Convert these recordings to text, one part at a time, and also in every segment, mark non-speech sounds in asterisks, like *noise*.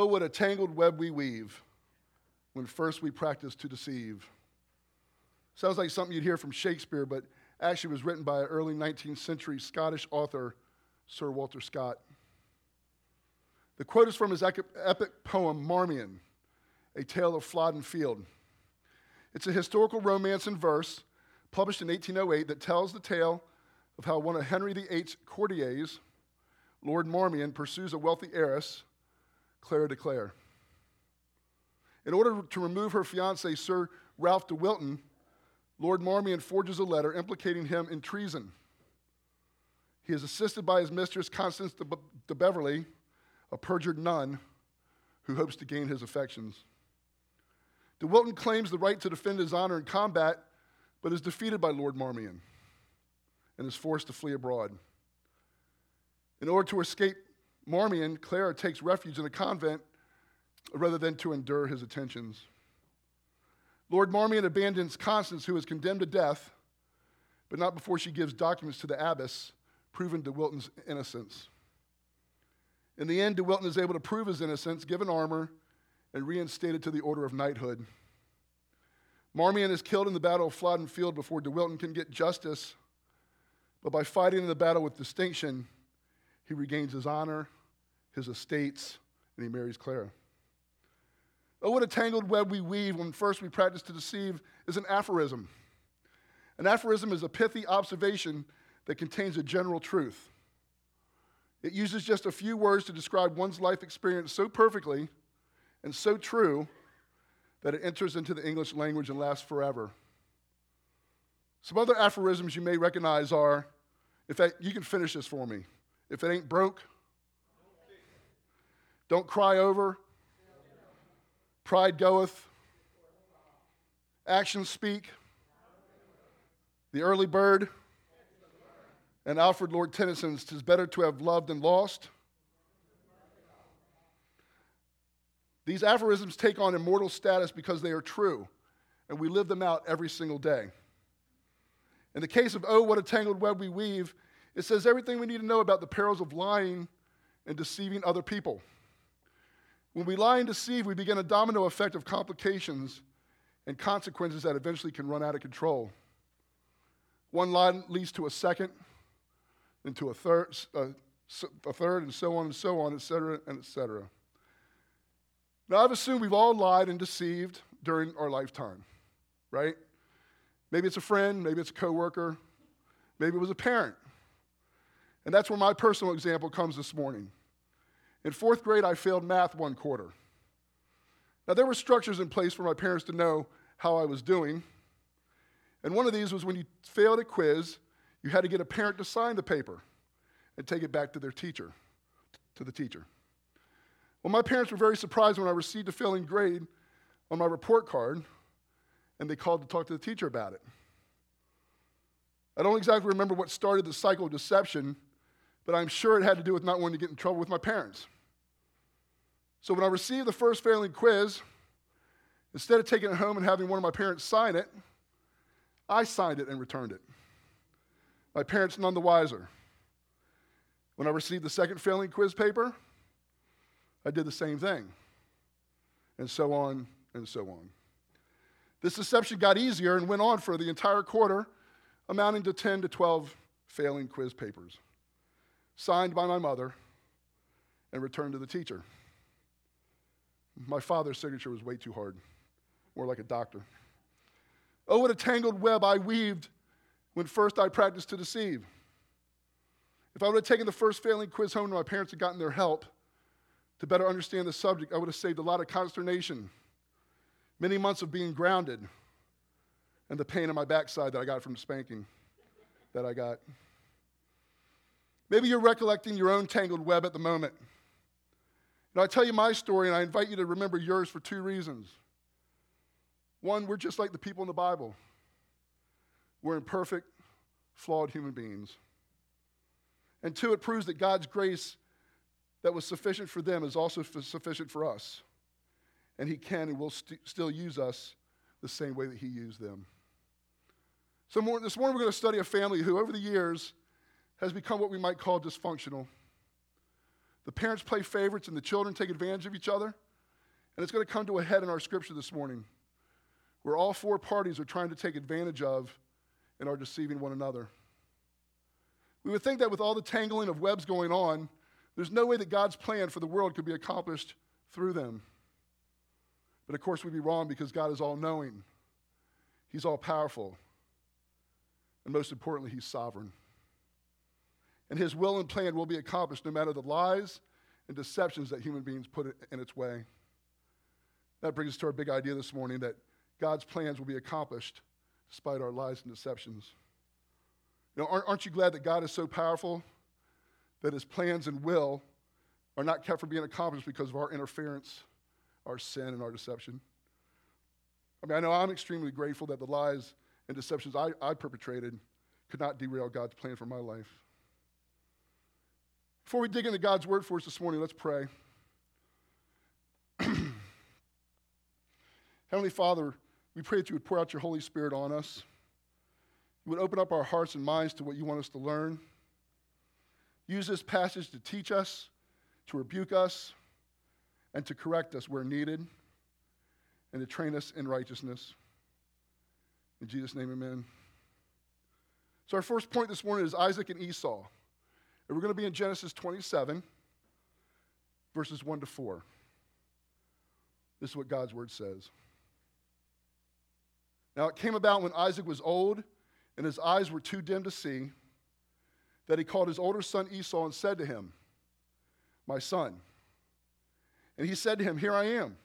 Oh, what a tangled web we weave when first we practice to deceive. Sounds like something you'd hear from Shakespeare, but actually was written by an early 19th century Scottish author, Sir Walter Scott. The quote is from his epic poem, Marmion, A Tale of Flodden Field. It's a historical romance in verse published in 1808 that tells the tale of how one of Henry VIII's courtiers, Lord Marmion, pursues a wealthy heiress, Clara de Clare. In order to remove her fiance, Sir Ralph de Wilton, Lord Marmion forges a letter implicating him in treason. He is assisted by his mistress, Constance de, de Beverley, a perjured nun who hopes to gain his affections. De Wilton claims the right to defend his honor in combat, but is defeated by Lord Marmion and is forced to flee abroad. In order to escape Marmion, Clara takes refuge in a convent rather than to endure his attentions. Lord Marmion abandons Constance, who is condemned to death, but not before she gives documents to the abbess proving De Wilton's innocence. In the end, De Wilton is able to prove his innocence, given armor, and reinstated to the order of knighthood. Marmion is killed in the Battle of Flodden Field before De Wilton can get justice, but by fighting in the battle with distinction, he regains his honor, his estates, and he marries Clara. Oh, what a tangled web we weave when first we practice to deceive is an aphorism. An aphorism is a pithy observation that contains a general truth. It uses just a few words to describe one's life experience so perfectly and so true that it enters into the English language and lasts forever. Some other aphorisms you may recognize are if that, you can finish this for me. If it ain't broke, don't cry over. Pride goeth. Actions speak. The early bird. And Alfred Lord Tennyson's "Tis better to have loved than lost." These aphorisms take on immortal status because they are true, and we live them out every single day. In the case of Oh, what a tangled web we weave, it says everything we need to know about the perils of lying and deceiving other people. When we lie and deceive, we begin a domino effect of complications and consequences that eventually can run out of control. One lie leads to a second, then to a third, uh, a third, and so on and so on, et cetera, and et cetera. Now, I've assumed we've all lied and deceived during our lifetime, right? Maybe it's a friend, maybe it's a coworker, maybe it was a parent. And that's where my personal example comes this morning. In fourth grade, I failed math one quarter. Now, there were structures in place for my parents to know how I was doing. And one of these was when you failed a quiz, you had to get a parent to sign the paper and take it back to their teacher, to the teacher. Well, my parents were very surprised when I received a failing grade on my report card, and they called to talk to the teacher about it. I don't exactly remember what started the cycle of deception, but I'm sure it had to do with not wanting to get in trouble with my parents. So when I received the first failing quiz, instead of taking it home and having one of my parents sign it, I signed it and returned it. My parents none the wiser. When I received the second failing quiz paper, I did the same thing. And so on and so on. This deception got easier and went on for the entire quarter, amounting to 10 to 12 failing quiz papers, signed by my mother and returned to the teacher. My father's signature was way too hard, more like a doctor. Oh, what a tangled web I weaved when first I practiced to deceive. If I would have taken the first failing quiz home to my parents and gotten their help, to better understand the subject, I would have saved a lot of consternation, many months of being grounded, and the pain in my backside that I got from spanking that I got. Maybe you're recollecting your own tangled web at the moment. And I tell you my story, and I invite you to remember yours for two reasons. One, we're just like the people in the Bible. We're imperfect, flawed human beings. And two, it proves that God's grace that was sufficient for them is also sufficient for us. And He can and will st- still use us the same way that He used them. So, more, this morning we're going to study a family who, over the years, has become what we might call dysfunctional. The parents play favorites and the children take advantage of each other. And it's going to come to a head in our scripture this morning where all four parties are trying to take advantage of and are deceiving one another. We would think that with all the tangling of webs going on, there's no way that God's plan for the world could be accomplished through them. But of course, we'd be wrong because God is all knowing, He's all powerful, and most importantly, He's sovereign. And His will and plan will be accomplished no matter the lies and deceptions that human beings put in its way. That brings us to our big idea this morning that God's plans will be accomplished despite our lies and deceptions. You know, aren't you glad that God is so powerful that his plans and will are not kept from being accomplished because of our interference, our sin, and our deception? I mean, I know I'm extremely grateful that the lies and deceptions I, I perpetrated could not derail God's plan for my life. Before we dig into God's word for us this morning, let's pray. *clears throat* Heavenly Father, we pray that you would pour out your Holy Spirit on us. You would open up our hearts and minds to what you want us to learn. Use this passage to teach us, to rebuke us, and to correct us where needed, and to train us in righteousness. In Jesus' name, amen. So, our first point this morning is Isaac and Esau. And we're going to be in Genesis 27, verses 1 to 4. This is what God's word says. Now, it came about when Isaac was old and his eyes were too dim to see, that he called his older son Esau and said to him, My son. And he said to him, Here I am.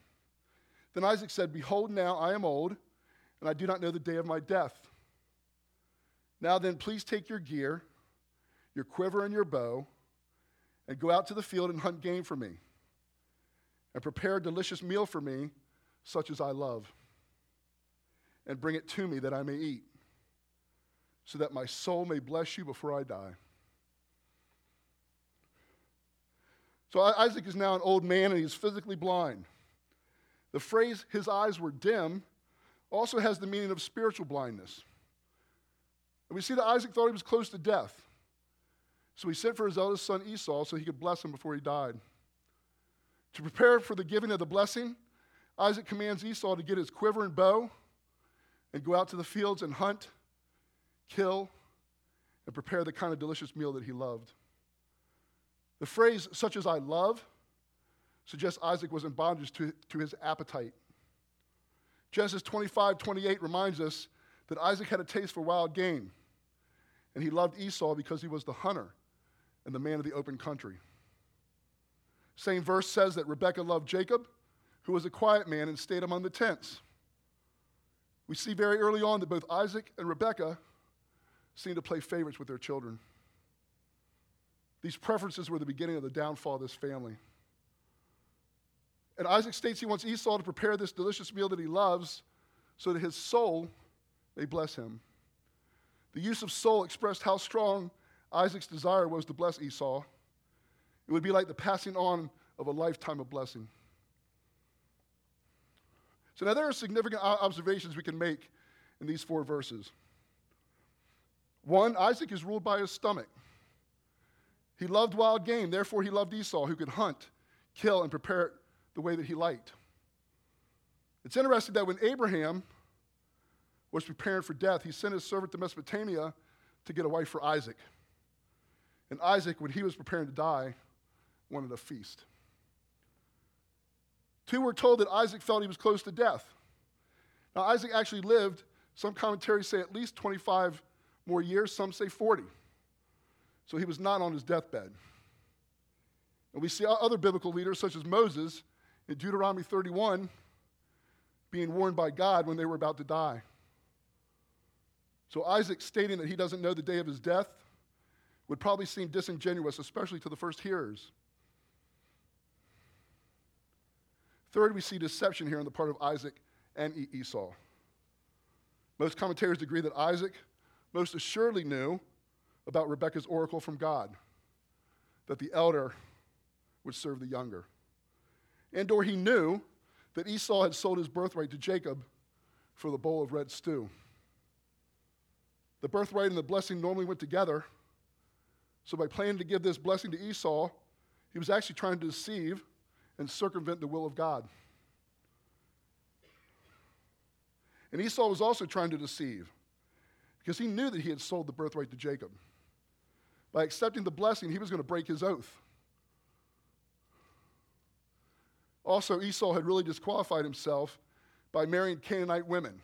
Then Isaac said, Behold, now I am old, and I do not know the day of my death. Now then, please take your gear, your quiver, and your bow, and go out to the field and hunt game for me, and prepare a delicious meal for me, such as I love, and bring it to me that I may eat so that my soul may bless you before I die. So Isaac is now an old man and he's physically blind. The phrase, his eyes were dim, also has the meaning of spiritual blindness. And we see that Isaac thought he was close to death. So he sent for his eldest son Esau so he could bless him before he died. To prepare for the giving of the blessing, Isaac commands Esau to get his quiver and bow and go out to the fields and hunt kill, and prepare the kind of delicious meal that he loved. The phrase, such as I love, suggests Isaac was in bondage to, to his appetite. Genesis 25, 28 reminds us that Isaac had a taste for wild game, and he loved Esau because he was the hunter and the man of the open country. Same verse says that Rebekah loved Jacob, who was a quiet man and stayed among the tents. We see very early on that both Isaac and Rebekah seemed to play favorites with their children. These preferences were the beginning of the downfall of this family. And Isaac states he wants Esau to prepare this delicious meal that he loves so that his soul may bless him. The use of soul expressed how strong Isaac's desire was to bless Esau. It would be like the passing on of a lifetime of blessing. So now there are significant observations we can make in these four verses. One, Isaac is ruled by his stomach. He loved wild game, therefore, he loved Esau, who could hunt, kill, and prepare it the way that he liked. It's interesting that when Abraham was preparing for death, he sent his servant to Mesopotamia to get a wife for Isaac. And Isaac, when he was preparing to die, wanted a feast. Two were told that Isaac felt he was close to death. Now, Isaac actually lived, some commentaries say at least 25 more years, some say 40. So he was not on his deathbed. And we see other biblical leaders, such as Moses in Deuteronomy 31, being warned by God when they were about to die. So Isaac stating that he doesn't know the day of his death would probably seem disingenuous, especially to the first hearers. Third, we see deception here on the part of Isaac and Esau. Most commentators agree that Isaac most assuredly knew about Rebekah's oracle from God that the elder would serve the younger. And or he knew that Esau had sold his birthright to Jacob for the bowl of red stew. The birthright and the blessing normally went together. So by planning to give this blessing to Esau, he was actually trying to deceive and circumvent the will of God. And Esau was also trying to deceive because he knew that he had sold the birthright to Jacob. By accepting the blessing, he was going to break his oath. Also, Esau had really disqualified himself by marrying Canaanite women,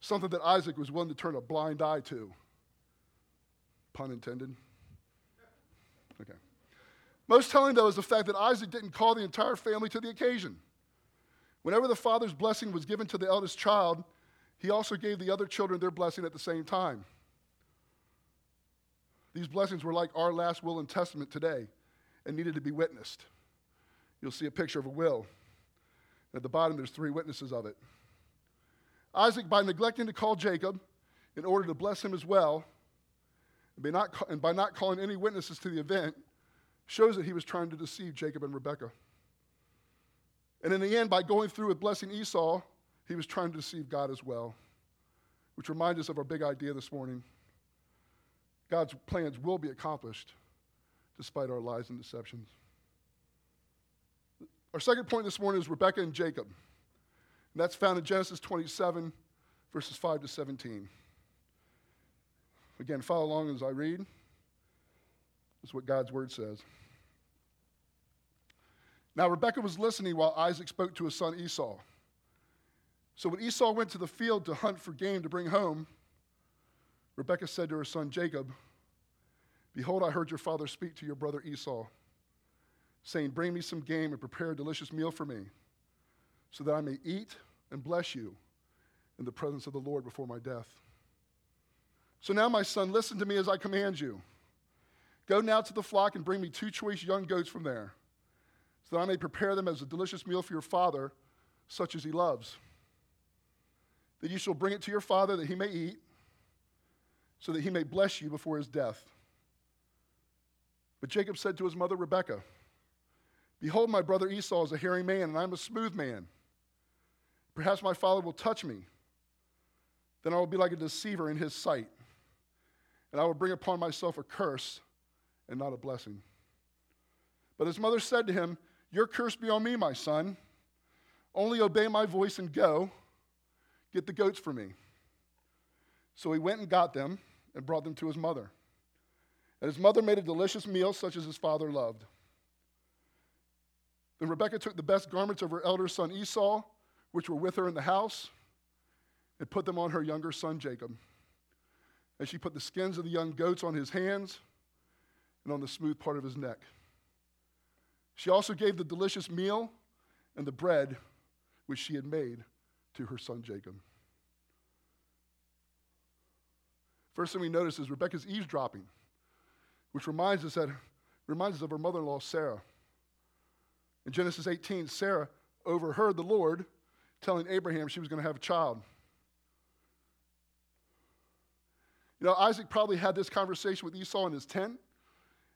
something that Isaac was willing to turn a blind eye to. Pun intended. Okay. Most telling, though, is the fact that Isaac didn't call the entire family to the occasion. Whenever the father's blessing was given to the eldest child, he also gave the other children their blessing at the same time. These blessings were like our last will and testament today and needed to be witnessed. You'll see a picture of a will. At the bottom, there's three witnesses of it. Isaac, by neglecting to call Jacob in order to bless him as well, and by not, and by not calling any witnesses to the event, shows that he was trying to deceive Jacob and Rebekah. And in the end, by going through with blessing Esau, he was trying to deceive God as well, which reminds us of our big idea this morning. God's plans will be accomplished despite our lies and deceptions. Our second point this morning is Rebekah and Jacob. And that's found in Genesis 27, verses 5 to 17. Again, follow along as I read. That's what God's word says. Now, Rebekah was listening while Isaac spoke to his son Esau. So when Esau went to the field to hunt for game to bring home, Rebekah said to her son Jacob, Behold, I heard your father speak to your brother Esau, saying, Bring me some game and prepare a delicious meal for me, so that I may eat and bless you in the presence of the Lord before my death. So now, my son, listen to me as I command you. Go now to the flock and bring me two choice young goats from there so that I may prepare them as a delicious meal for your father, such as he loves. That you shall bring it to your father that he may eat, so that he may bless you before his death. But Jacob said to his mother Rebekah, Behold, my brother Esau is a hairy man, and I am a smooth man. Perhaps my father will touch me. Then I will be like a deceiver in his sight, and I will bring upon myself a curse and not a blessing. But his mother said to him, your curse be on me, my son. Only obey my voice and go. Get the goats for me. So he went and got them and brought them to his mother. And his mother made a delicious meal such as his father loved. Then Rebekah took the best garments of her elder son Esau, which were with her in the house, and put them on her younger son Jacob. And she put the skins of the young goats on his hands and on the smooth part of his neck. She also gave the delicious meal and the bread which she had made to her son Jacob. First thing we notice is Rebecca's eavesdropping, which reminds us that reminds us of her mother-in-law Sarah. In Genesis 18, Sarah overheard the Lord telling Abraham she was going to have a child. You know, Isaac probably had this conversation with Esau in his tent,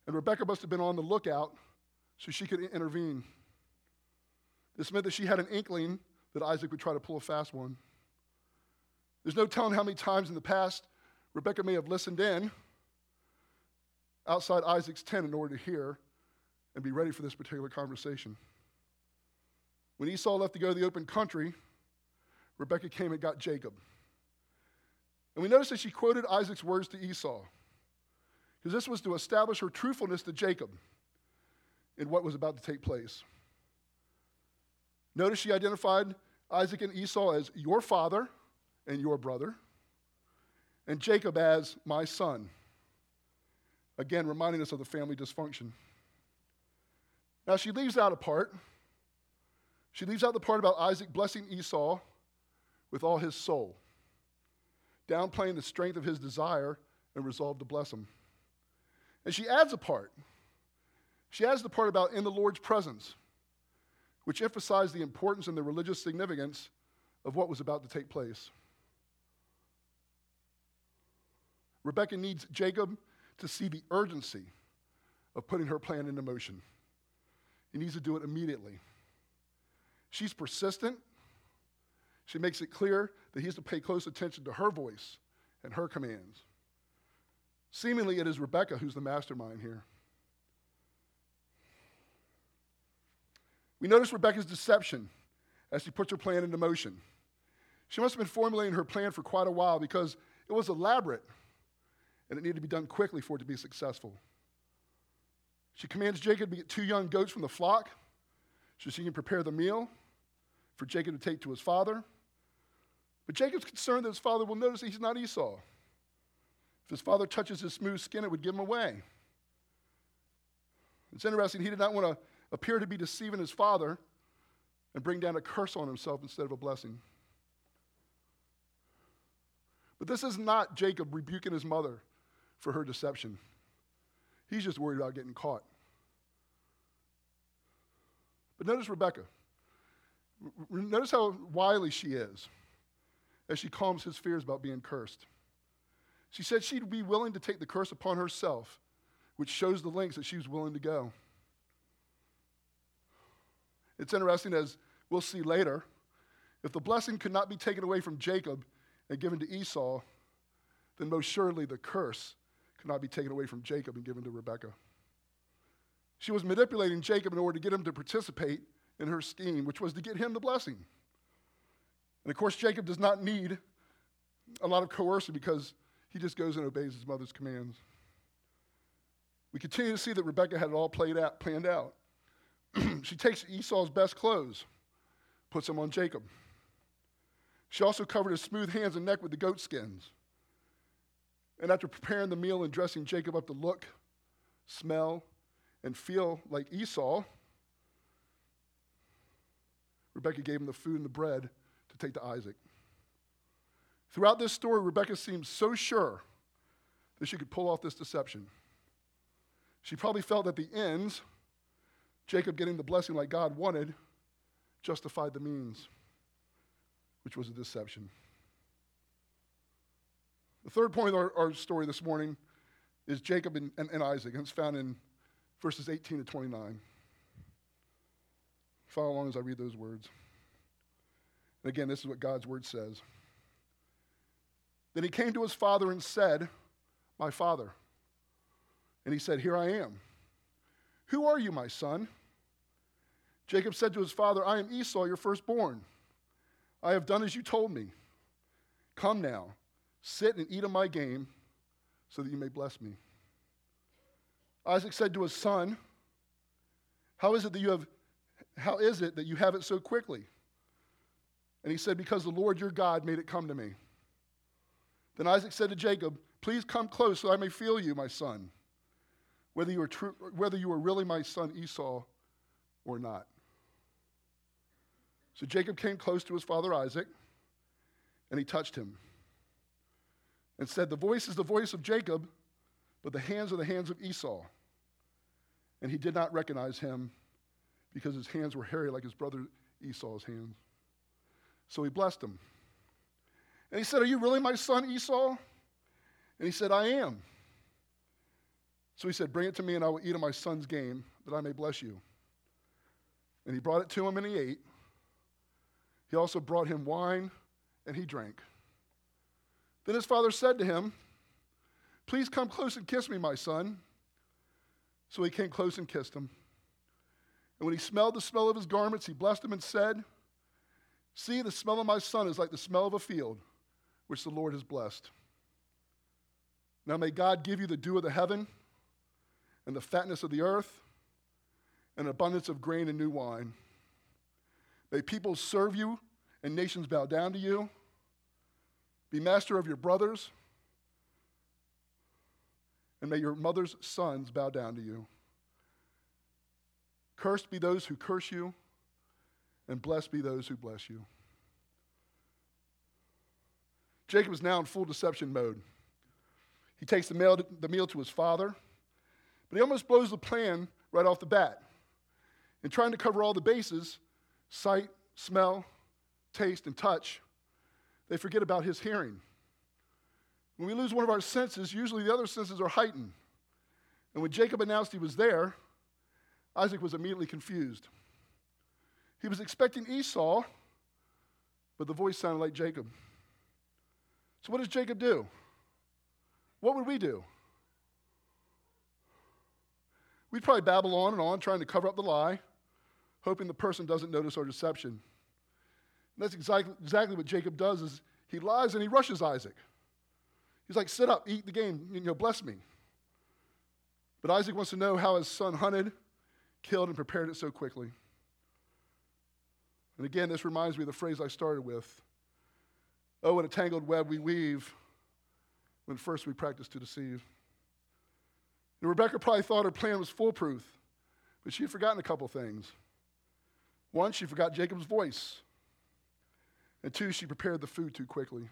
and Rebekah must have been on the lookout so she could intervene. This meant that she had an inkling that Isaac would try to pull a fast one. There's no telling how many times in the past Rebecca may have listened in outside Isaac's tent in order to hear and be ready for this particular conversation. When Esau left to go to the open country, Rebecca came and got Jacob. And we notice that she quoted Isaac's words to Esau, because this was to establish her truthfulness to Jacob in what was about to take place. Notice she identified Isaac and Esau as your father and your brother, and Jacob as my son. Again, reminding us of the family dysfunction. Now, she leaves out a part. She leaves out the part about Isaac blessing Esau with all his soul, downplaying the strength of his desire and resolve to bless him. And she adds a part she adds the part about in the Lord's presence, which emphasized the importance and the religious significance of what was about to take place. Rebecca needs Jacob to see the urgency of putting her plan into motion. He needs to do it immediately. She's persistent. She makes it clear that he's to pay close attention to her voice and her commands. Seemingly, it is Rebecca who's the mastermind here. We notice Rebecca's deception as she puts her plan into motion. She must have been formulating her plan for quite a while because it was elaborate and it needed to be done quickly for it to be successful. She commands Jacob to get two young goats from the flock so she can prepare the meal for Jacob to take to his father. But Jacob's concerned that his father will notice that he's not Esau. If his father touches his smooth skin, it would give him away. It's interesting, he did not want to appear to be deceiving his father and bring down a curse on himself instead of a blessing. But this is not Jacob rebuking his mother for her deception. He's just worried about getting caught. But notice Rebecca. Notice how wily she is as she calms his fears about being cursed. She said she'd be willing to take the curse upon herself, which shows the lengths that she was willing to go. It's interesting, as we'll see later, if the blessing could not be taken away from Jacob and given to Esau, then most surely the curse could not be taken away from Jacob and given to Rebekah. She was manipulating Jacob in order to get him to participate in her scheme, which was to get him the blessing. And of course, Jacob does not need a lot of coercion because he just goes and obeys his mother's commands. We continue to see that Rebecca had it all played out, planned out. *clears throat* she takes Esau's best clothes, puts them on Jacob. She also covered his smooth hands and neck with the goat skins. And after preparing the meal and dressing Jacob up to look, smell, and feel like Esau, Rebecca gave him the food and the bread take to Isaac. Throughout this story, Rebecca seems so sure that she could pull off this deception. She probably felt that the ends Jacob getting the blessing like God wanted justified the means, which was a deception. The third point of our, our story this morning is Jacob and, and, and Isaac, and it's found in verses 18 to 29. Follow along as I read those words. And again, this is what God's word says. Then he came to his father and said, My father. And he said, Here I am. Who are you, my son? Jacob said to his father, I am Esau, your firstborn. I have done as you told me. Come now, sit and eat of my game, so that you may bless me. Isaac said to his son, How is it that you have how is it that you have it so quickly? And he said, Because the Lord your God made it come to me. Then Isaac said to Jacob, Please come close so I may feel you, my son, whether you are, true, whether you are really my son Esau or not. So Jacob came close to his father Isaac, and he touched him and said, The voice is the voice of Jacob, but the hands are the hands of Esau. And he did not recognize him because his hands were hairy like his brother Esau's hands. So he blessed him. And he said, Are you really my son Esau? And he said, I am. So he said, Bring it to me, and I will eat of my son's game, that I may bless you. And he brought it to him, and he ate. He also brought him wine, and he drank. Then his father said to him, Please come close and kiss me, my son. So he came close and kissed him. And when he smelled the smell of his garments, he blessed him and said, See, the smell of my son is like the smell of a field, which the Lord has blessed. Now may God give you the dew of the heaven, and the fatness of the earth, and abundance of grain and new wine May people serve you and nations bow down to you. Be master of your brothers. And may your mother's sons bow down to you. Cursed be those who curse you, and blessed be those who bless you. Jacob is now in full deception mode. He takes the meal, the meal to his father, but he almost blows the plan right off the bat. In trying to cover all the bases, sight, smell, taste, and touch, they forget about his hearing. When we lose one of our senses, usually the other senses are heightened. And when Jacob announced he was there, Isaac was immediately confused. He was expecting Esau, but the voice sounded like Jacob. So, what does Jacob do? What would we do? We'd probably babble on and on, trying to cover up the lie hoping the person doesn't notice our deception. And that's exactly, exactly what Jacob does is he lies and he rushes Isaac. He's like, sit up, eat the game, you know, bless me. But Isaac wants to know how his son hunted, killed, and prepared it so quickly. And again, this reminds me of the phrase I started with Oh, what a tangled web we weave when first we practice to deceive. And Rebecca probably thought her plan was foolproof, but she had forgotten a couple things. One, she forgot Jacob's voice. And two, she prepared the food too quickly.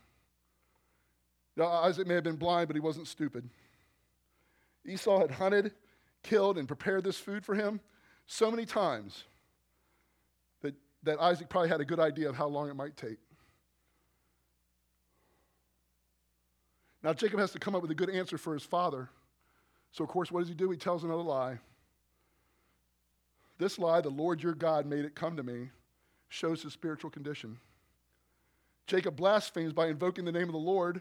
Now, Isaac may have been blind, but he wasn't stupid. Esau had hunted, killed, and prepared this food for him so many times that, Isaac probably had a good idea of how long it might take. Now, Jacob has to come up with a good answer for his father. So, of course, what does he do? He tells another lie. This lie, the Lord your God made it come to me, shows his spiritual condition. Jacob blasphemes by invoking the name of the Lord,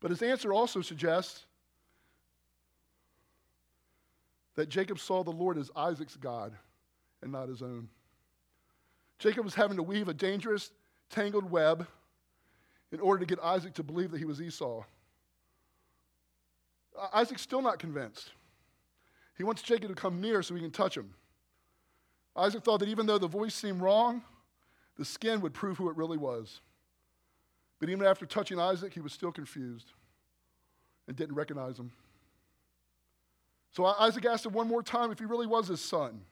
but his answer also suggests that Jacob saw the Lord as Isaac's God and not his own. Jacob was having to weave a dangerous, tangled web in order to get Isaac to believe that he was Esau. Isaac's still not convinced. He wants Jacob to come near so he can touch him. Isaac thought that even though the voice seemed wrong, the skin would prove who it really was. But even after touching Isaac, he was still confused and didn't recognize him. So Isaac asked him one more time if he really was his son.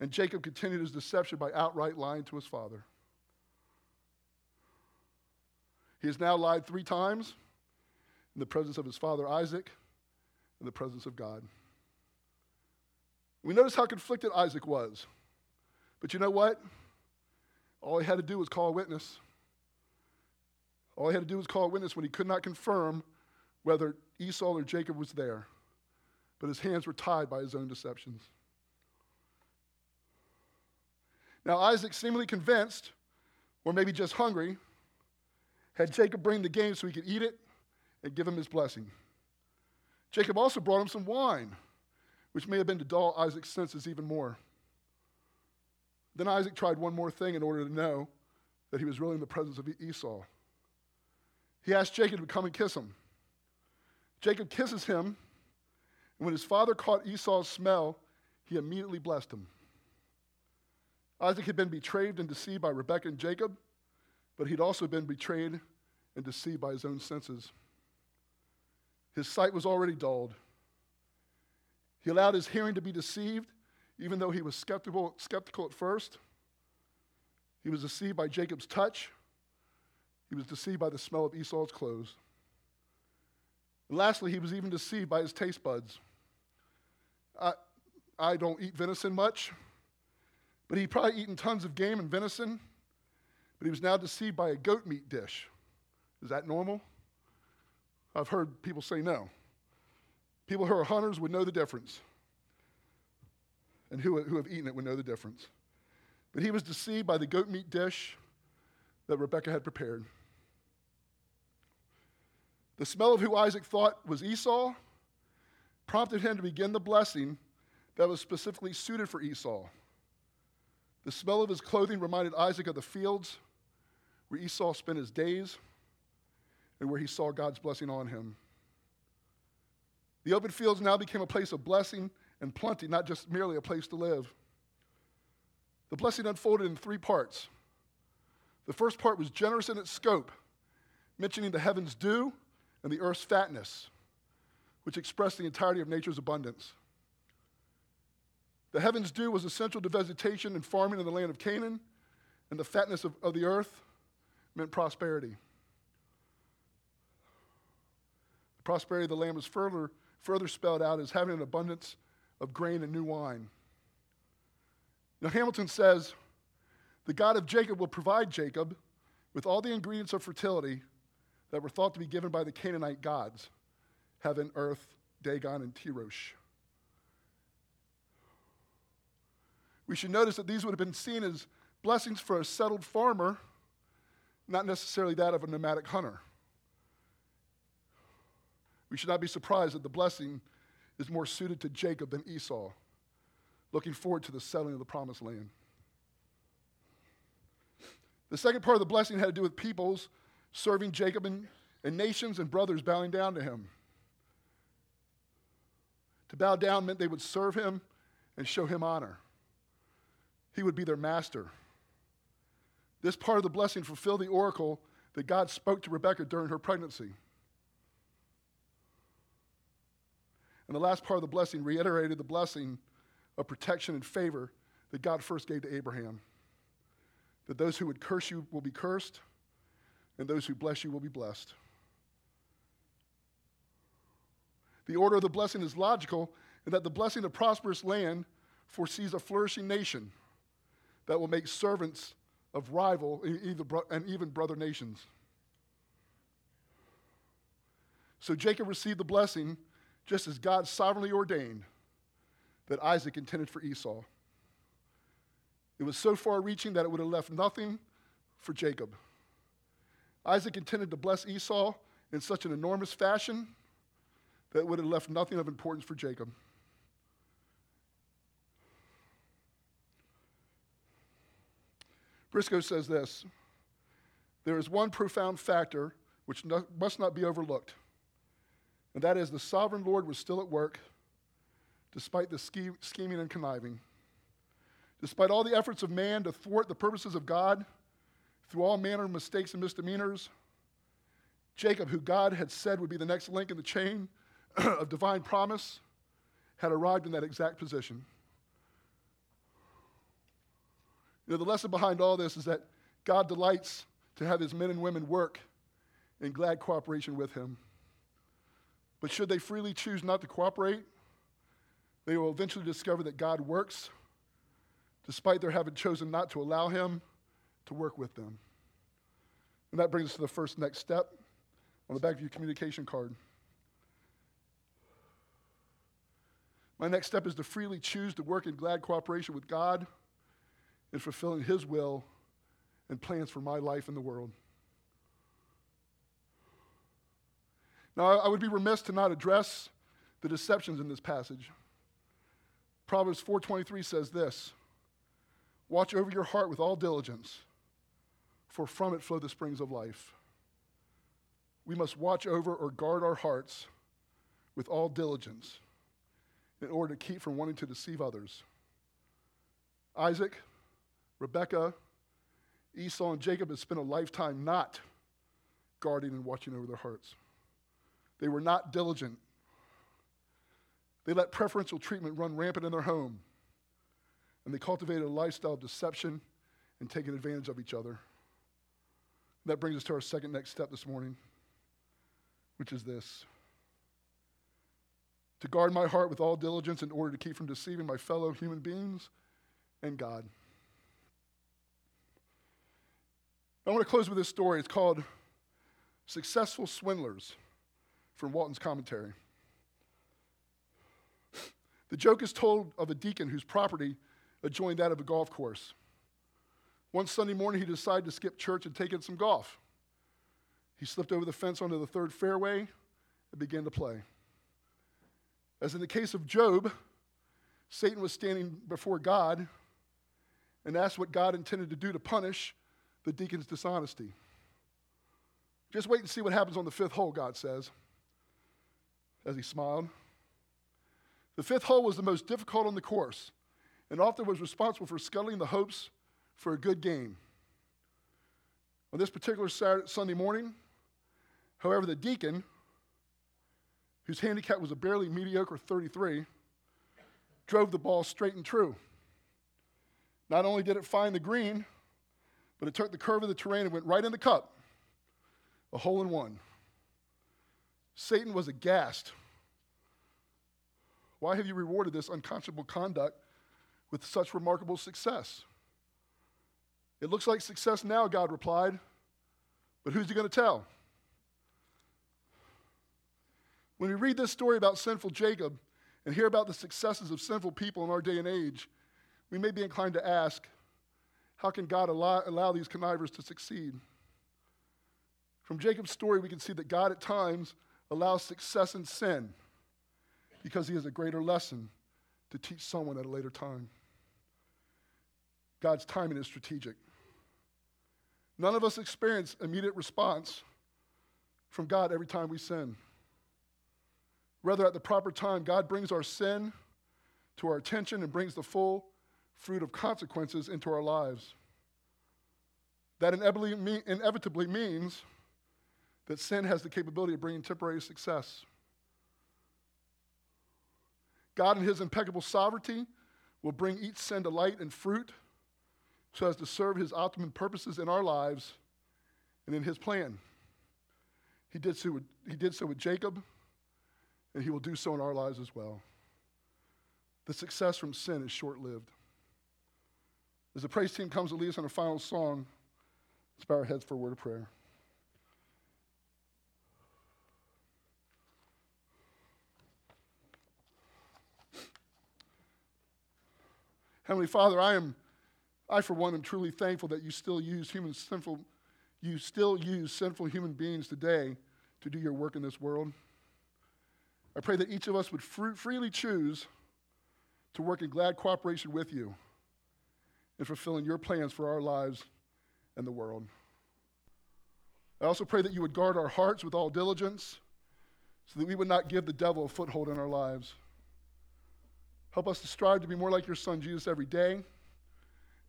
And Jacob continued his deception by outright lying to his father. He has now lied three times in the presence of his father Isaac, in the presence of God. We notice how conflicted Isaac was. But you know what? All he had to do was call a witness. All he had to do was call a witness when he could not confirm whether Esau or Jacob was there. But his hands were tied by his own deceptions. Now, Isaac, seemingly convinced, or maybe just hungry, had Jacob bring the game so he could eat it and give him his blessing. Jacob also brought him some wine, which may have been to dull Isaac's senses even more. Then Isaac tried one more thing in order to know that he was really in the presence of Esau. He asked Jacob to come and kiss him. Jacob kisses him, and when his father caught Esau's smell, he immediately blessed him. Isaac had been betrayed and deceived by Rebekah and Jacob but he'd also been betrayed and deceived by his own senses. His sight was already dulled. He allowed his hearing to be deceived, even though he was skeptical, skeptical at first. He was deceived by Jacob's touch. He was deceived by the smell of Esau's clothes. And lastly, he was even deceived by his taste buds. I, I don't eat venison much, but he'd probably eaten tons of game and venison but he was now deceived by a goat meat dish. Is that normal? I've heard people say no. People who are hunters would know the difference, and who, who have eaten it would know the difference. But he was deceived by the goat meat dish that Rebekah had prepared. The smell of who Isaac thought was Esau prompted him to begin the blessing that was specifically suited for Esau. The smell of his clothing reminded Isaac of the fields where Esau spent his days and where he saw God's blessing on him. The open fields now became a place of blessing and plenty, not just merely a place to live. The blessing unfolded in three parts. The first part was generous in its scope, mentioning the heaven's dew and the earth's fatness, which expressed the entirety of nature's abundance. The heaven's dew was essential to vegetation and farming in the land of Canaan, and the fatness of, of the earth meant prosperity. The prosperity of the land was further, further spelled out as having an abundance of grain and new wine. Now, Hamilton says, the God of Jacob will provide Jacob with all the ingredients of fertility that were thought to be given by the Canaanite gods heaven, earth, Dagon, and Tirosh. We should notice that these would have been seen as blessings for a settled farmer not necessarily that of a nomadic hunter. We should not be surprised that the blessing is more suited to Jacob than Esau. looking forward to the settling of the promised land. The second part of the blessing had to do with peoples serving Jacob and, and nations and brothers bowing down to him. To bow down meant they would serve him and show him honor. He would be their master. This part of the blessing fulfilled the oracle that God spoke to Rebekah during her pregnancy. And the last part of the blessing reiterated the blessing of protection and favor that God first gave to Abraham. That those who would curse you will be cursed, and those who bless you will be blessed. The order of the blessing is logical in that the blessing of prosperous land foresees a flourishing nation that will make servants of rival and even brother nations. So Jacob received the blessing just as God sovereignly ordained that Isaac intended for Esau. It was so far reaching that it would have left nothing for Jacob. Isaac intended to bless Esau in such an enormous fashion that it would have left nothing of importance for Jacob. Briscoe says this There is one profound factor which no, must not be overlooked, and that is the sovereign Lord was still at work despite the scheming and conniving. Despite all the efforts of man to thwart the purposes of God through all manner of mistakes and misdemeanors, Jacob, who God had said would be the next link in the chain *clears throat* of divine promise, had arrived in that exact position. You know, the lesson behind all this is that God delights to have his men and women work in glad cooperation with him. But should they freely choose not to cooperate, they will eventually discover that God works despite their having chosen not to allow him to work with them. And that brings us to the first next step on the back of your communication card. My next step is to freely choose to work in glad cooperation with God in fulfilling His will and plans for my life in the world. Now, I would be remiss to not address the deceptions in this passage. Proverbs 4:23 says this: Watch over your heart with all diligence, for from it flow the springs of life. We must watch over or guard our hearts with all diligence in order to keep from wanting to deceive others. Isaac, Rebekah, Esau, and Jacob had spent a lifetime not guarding and watching over their hearts. They were not diligent. They let preferential treatment run rampant in their home and they cultivated a lifestyle of deception and taking advantage of each other. That brings us to our second next step this morning, which is this to guard my heart with all diligence in order to keep from deceiving my fellow human beings and God. I want to close with this story. It's called Successful Swindlers from Walton's commentary. The joke is told of a deacon whose property adjoined that of a golf course. One Sunday morning, he decided to skip church and take in some golf. He slipped over the fence onto the third fairway and began to play. As in the case of Job, Satan was standing before God and asked what God intended to do to punish the deacon's dishonesty. Just wait and see what happens on the fifth hole, God says, as he smiled. The fifth hole was the most difficult on the course and often was responsible for scuttling the hopes for a good game. On this particular Saturday, Sunday morning, however, the deacon, whose handicap was a barely mediocre 33, drove the ball straight and true. Not only did it find the green, but it took the curve of the terrain and went right in the cup. A hole in one. Satan was aghast. Why have you rewarded this unconscionable conduct with such remarkable success? It looks like success now, God replied, but who's he going to tell? When we read this story about sinful Jacob and hear about the successes of sinful people in our day and age, we may be inclined to ask, how can God allow, allow these connivers to succeed? From Jacob's story, we can see that God at times allows success in sin because he has a greater lesson to teach someone at a later time. God's timing is strategic. None of us experience immediate response from God every time we sin. Rather, at the proper time, God brings our sin to our attention and brings the full fruit of consequences into our lives. That inevitably, means that sin has the capability of bringing temporary success. God, in His impeccable sovereignty, will bring each sin to light and fruit so as to serve His optimum purposes in our lives and in His plan. He did so with, he did so with Jacob, and He will do so in our lives as well. The success from sin is short lived. As the praise team comes to lead us in a final song, let's bow our heads for a word of prayer. Heavenly Father, I am, I for one am truly thankful that you still use human sinful, you still use sinful human beings today to do your work in this world. I pray that each of us would freely choose to work in glad cooperation with you in fulfilling your plans for our lives and the world. I also pray that you would guard our hearts with all diligence so that we would not give the devil a foothold in our lives. Help us to strive to be more like your Son, Jesus, every day,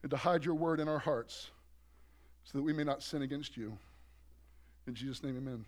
and to hide your word in our hearts so that we may not sin against you. In Jesus' name, amen.